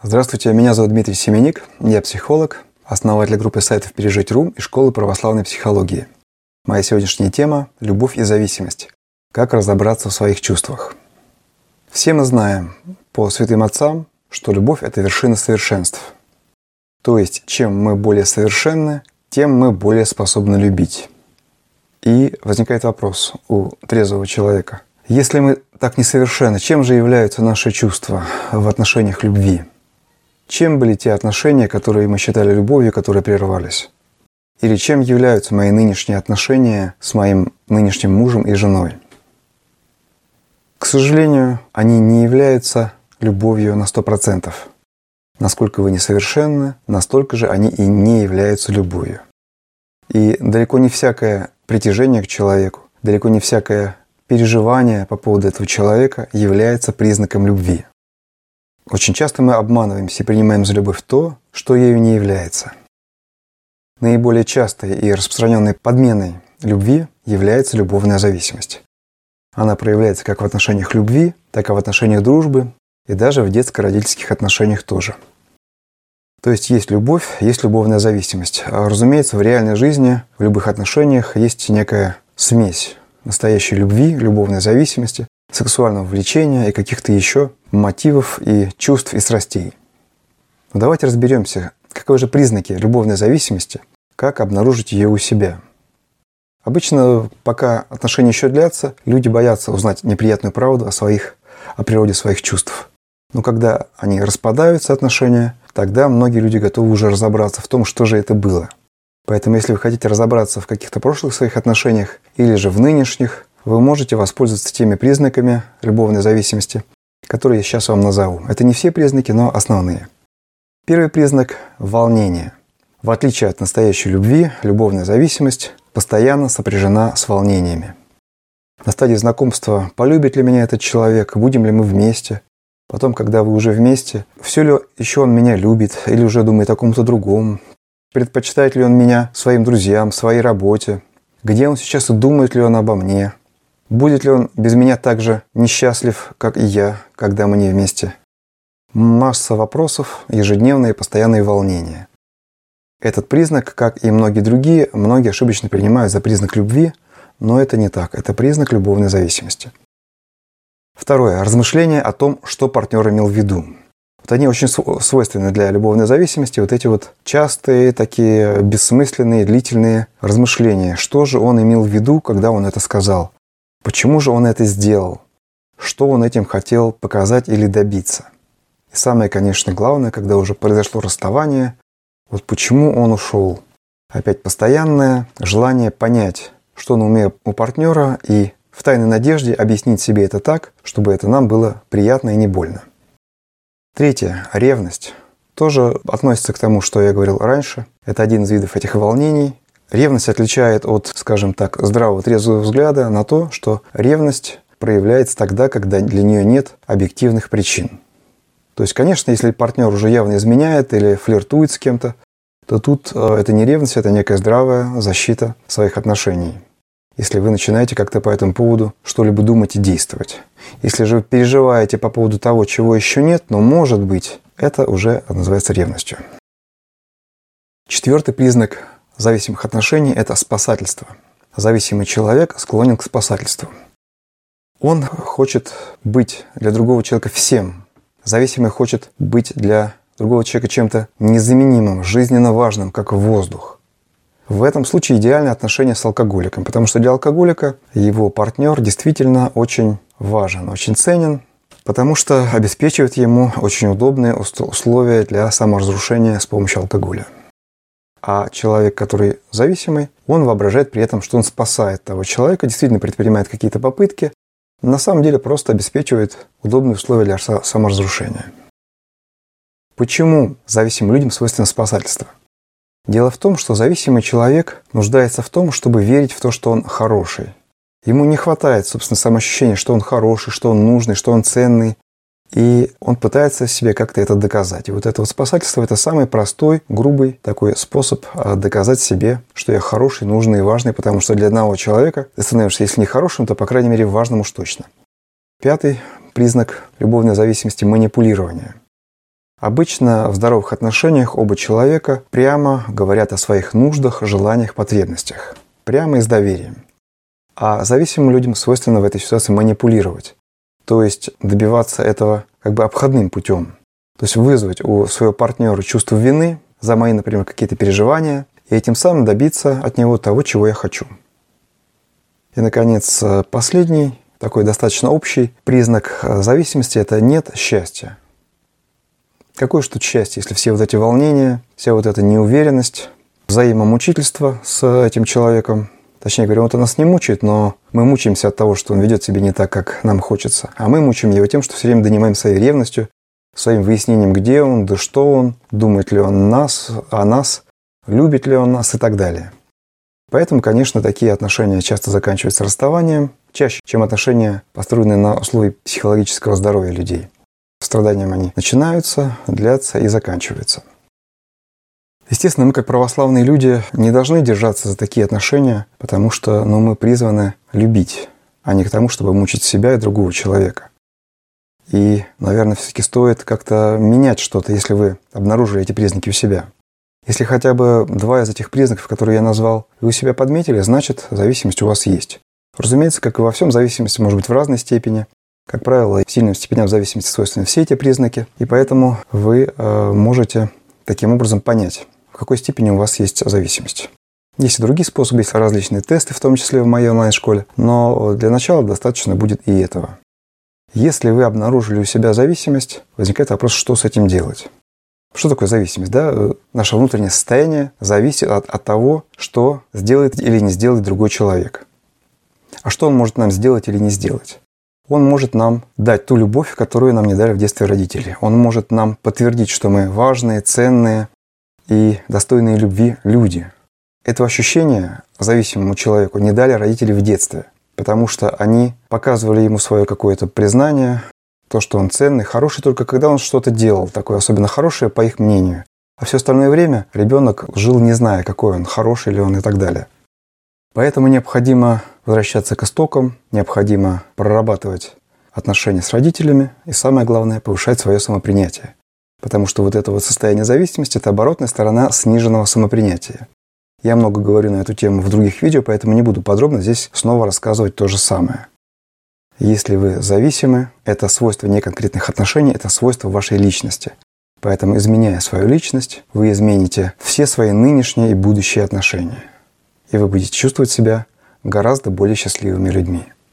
Здравствуйте, меня зовут Дмитрий Семеник, я психолог, основатель группы сайтов «Пережить.ру» и школы православной психологии. Моя сегодняшняя тема – любовь и зависимость. Как разобраться в своих чувствах. Все мы знаем по святым отцам, что любовь – это вершина совершенств. То есть, чем мы более совершенны, тем мы более способны любить. И возникает вопрос у трезвого человека. Если мы так несовершенны, чем же являются наши чувства в отношениях любви? Чем были те отношения, которые мы считали любовью, которые прервались? Или чем являются мои нынешние отношения с моим нынешним мужем и женой? К сожалению, они не являются любовью на 100%. Насколько вы несовершенны, настолько же они и не являются любовью. И далеко не всякое притяжение к человеку, далеко не всякое переживание по поводу этого человека является признаком любви. Очень часто мы обманываемся и принимаем за любовь то, что ею не является. Наиболее частой и распространенной подменой любви является любовная зависимость. Она проявляется как в отношениях любви, так и в отношениях дружбы и даже в детско-родительских отношениях тоже. То есть есть любовь, есть любовная зависимость. А, разумеется, в реальной жизни, в любых отношениях есть некая смесь настоящей любви, любовной зависимости сексуального влечения и каких-то еще мотивов и чувств и страстей. Но давайте разберемся, каковы же признаки любовной зависимости, как обнаружить ее у себя. Обычно, пока отношения еще длятся, люди боятся узнать неприятную правду о своих, о природе своих чувств. Но когда они распадаются, отношения, тогда многие люди готовы уже разобраться в том, что же это было. Поэтому, если вы хотите разобраться в каких-то прошлых своих отношениях или же в нынешних, вы можете воспользоваться теми признаками любовной зависимости, которые я сейчас вам назову. Это не все признаки, но основные. Первый признак – волнение. В отличие от настоящей любви, любовная зависимость постоянно сопряжена с волнениями. На стадии знакомства, полюбит ли меня этот человек, будем ли мы вместе. Потом, когда вы уже вместе, все ли еще он меня любит или уже думает о ком-то другом. Предпочитает ли он меня своим друзьям, своей работе. Где он сейчас и думает ли он обо мне. Будет ли он без меня так же несчастлив, как и я, когда мы не вместе? Масса вопросов, ежедневные постоянные волнения. Этот признак, как и многие другие, многие ошибочно принимают за признак любви, но это не так. Это признак любовной зависимости. Второе. Размышления о том, что партнер имел в виду. Вот они очень свойственны для любовной зависимости. Вот эти вот частые, такие бессмысленные, длительные размышления. Что же он имел в виду, когда он это сказал? Почему же он это сделал? Что он этим хотел показать или добиться? И самое, конечно, главное, когда уже произошло расставание, вот почему он ушел. Опять постоянное желание понять, что на уме у партнера и в тайной надежде объяснить себе это так, чтобы это нам было приятно и не больно. Третье. Ревность. Тоже относится к тому, что я говорил раньше. Это один из видов этих волнений, Ревность отличает от, скажем так, здравого трезвого взгляда на то, что ревность проявляется тогда, когда для нее нет объективных причин. То есть, конечно, если партнер уже явно изменяет или флиртует с кем-то, то тут э, это не ревность, это некая здравая защита своих отношений. Если вы начинаете как-то по этому поводу что-либо думать и действовать. Если же вы переживаете по поводу того, чего еще нет, но может быть, это уже называется ревностью. Четвертый признак зависимых отношений – это спасательство. Зависимый человек склонен к спасательству. Он хочет быть для другого человека всем. Зависимый хочет быть для другого человека чем-то незаменимым, жизненно важным, как воздух. В этом случае идеальное отношение с алкоголиком, потому что для алкоголика его партнер действительно очень важен, очень ценен, потому что обеспечивает ему очень удобные условия для саморазрушения с помощью алкоголя. А человек, который зависимый, он воображает при этом, что он спасает того человека, действительно предпринимает какие-то попытки, на самом деле просто обеспечивает удобные условия для саморазрушения. Почему зависимым людям свойственно спасательство? Дело в том, что зависимый человек нуждается в том, чтобы верить в то, что он хороший. Ему не хватает, собственно, самоощущения, что он хороший, что он нужный, что он ценный, и он пытается себе как-то это доказать. И вот это вот спасательство – это самый простой, грубый такой способ а, доказать себе, что я хороший, нужный и важный, потому что для одного человека ты становишься, если не хорошим, то, по крайней мере, важным уж точно. Пятый признак любовной зависимости – манипулирование. Обычно в здоровых отношениях оба человека прямо говорят о своих нуждах, желаниях, потребностях. Прямо и с доверием. А зависимым людям свойственно в этой ситуации манипулировать. То есть добиваться этого как бы обходным путем. То есть вызвать у своего партнера чувство вины за мои, например, какие-то переживания, и этим самым добиться от него того, чего я хочу. И, наконец, последний, такой достаточно общий признак зависимости – это нет счастья. Какое же тут счастье, если все вот эти волнения, вся вот эта неуверенность, взаимомучительство с этим человеком, Точнее говоря, он-то нас не мучает, но мы мучаемся от того, что он ведет себя не так, как нам хочется. А мы мучаем его тем, что все время донимаем своей ревностью, своим выяснением, где он, да что он, думает ли он нас, о нас, любит ли он нас и так далее. Поэтому, конечно, такие отношения часто заканчиваются расставанием, чаще, чем отношения, построенные на условии психологического здоровья людей. Страданием они начинаются, длятся и заканчиваются. Естественно, мы как православные люди не должны держаться за такие отношения, потому что ну, мы призваны любить, а не к тому, чтобы мучить себя и другого человека. И, наверное, все-таки стоит как-то менять что-то, если вы обнаружили эти признаки у себя. Если хотя бы два из этих признаков, которые я назвал, вы у себя подметили, значит, зависимость у вас есть. Разумеется, как и во всем, зависимость может быть в разной степени. Как правило, сильным степеням зависимости свойственны все эти признаки, и поэтому вы э, можете таким образом понять, в какой степени у вас есть зависимость. Есть и другие способы, есть различные тесты, в том числе в моей онлайн-школе, но для начала достаточно будет и этого. Если вы обнаружили у себя зависимость, возникает вопрос, что с этим делать. Что такое зависимость? Да? Наше внутреннее состояние зависит от, от того, что сделает или не сделает другой человек. А что он может нам сделать или не сделать? Он может нам дать ту любовь, которую нам не дали в детстве родители. Он может нам подтвердить, что мы важные, ценные, и достойные любви люди. Это ощущение зависимому человеку не дали родители в детстве, потому что они показывали ему свое какое-то признание, то, что он ценный, хороший только когда он что-то делал, такое особенно хорошее по их мнению. А все остальное время ребенок жил не зная, какой он, хороший ли он и так далее. Поэтому необходимо возвращаться к истокам, необходимо прорабатывать отношения с родителями и, самое главное, повышать свое самопринятие. Потому что вот это вот состояние зависимости – это оборотная сторона сниженного самопринятия. Я много говорю на эту тему в других видео, поэтому не буду подробно здесь снова рассказывать то же самое. Если вы зависимы, это свойство не конкретных отношений, это свойство вашей личности. Поэтому, изменяя свою личность, вы измените все свои нынешние и будущие отношения. И вы будете чувствовать себя гораздо более счастливыми людьми.